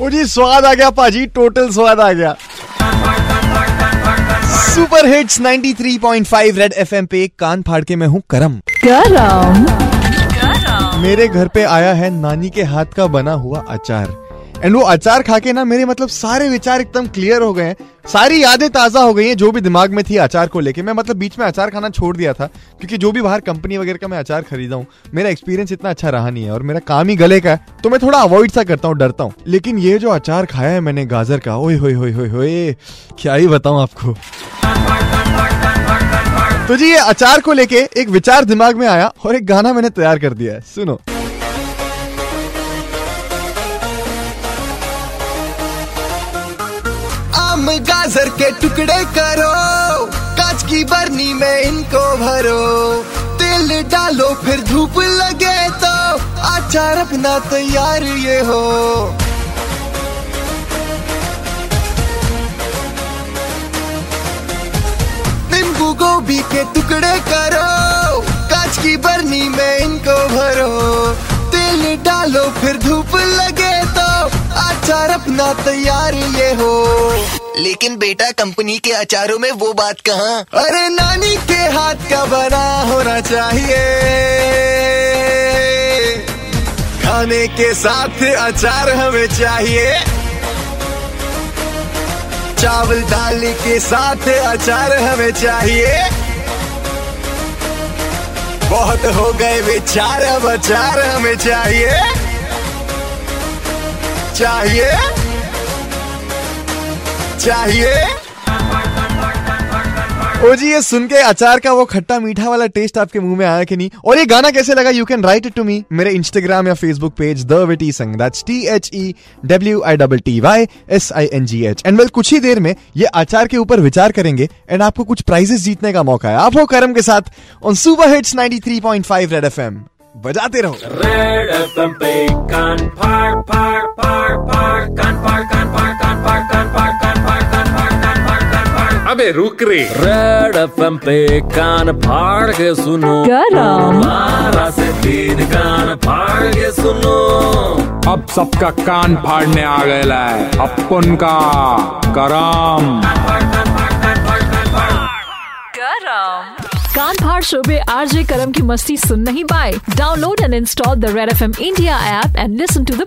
ओ जी स्वाद आ गया पाजी टोटल स्वाद आ गया। सुपर हिट्स 93.5 रेड एफएम पे कान फाड़ के मैं हूँ करम। करम। मेरे घर पे आया है नानी के हाथ का बना हुआ अचार। एंड वो अचार खा के ना मेरे मतलब सारे विचार एकदम क्लियर हो गए हैं। सारी यादें ताज़ा हो गई हैं, जो भी दिमाग में थी अचार को लेके। मैं मतलब बीच में अचार खाना छोड़ दिया था, क्योंकि जो भी बाहर कंपनी वगैरह का मैं अचार खरीदा हूँ, मेरा एक्सपीरियंस इतना अच्छा रहा नहीं है और मेरा काम ही गले का है। तो मैं थोड़ा अवॉइड सा करता हूँ, डरता हूँ। लेकिन ये जो अचार खाया है मैंने गाजर का होए होए, क्या ही बताऊँ आपको। तो जी, ये अचार को लेके एक विचार दिमाग में आया और एक गाना मैंने तैयार कर दिया है। सुनो। आम गाजर के टुकड़े करो। कांच की बरनी में इनको भरो। तेल डालो, फिर धूप लगे तो अचार अपना तैयार ये हो। नींबू गोभी के टुकड़े करो। कांच की बरनी में इनको भरो। तेल डालो, फिर धूप लगे तो अचार अपना तैयार ये हो। लेकिन बेटा, कंपनी के अचारों में वो बात कहाँ? अरे नानी के हाथ का बना होना चाहिए। खाने के साथ अचार हमें चाहिए। चावल दाल के साथ अचार हमें चाहिए। बहुत हो गए विचार अब अचार हमें चाहिए। चाहिए? चाहिए। ओ जी, ये सुन के अचार का वो खट्टा मीठा वाला टेस्ट आपके मुँह में आया कि नहीं? और ये गाना कैसे लगा? You can write it to me मेरे इंस्टाग्राम या Facebook page the witty Singh T H E W I double T Y S I N G H and well कुछ ही देर में ये अचार के ऊपर विचार करेंगे एंड आपको कुछ प्राइजेस जीतने का मौका है। आप हो करम के साथ on super hits 93.5 Red FM बजाते रहो। Red FM पे कान अबे रुक रे। रेड एफएम पे कान फाड़ के सुनो। गरम बारह से तीन कान फाड़ के सुनो। अब सबका कान फाड़ने आ गया है। अपन का करम गरम कान फाड़ शो में आरजे करम की मस्ती सुन नहीं पाए। Download and install the Red F M India app and listen to the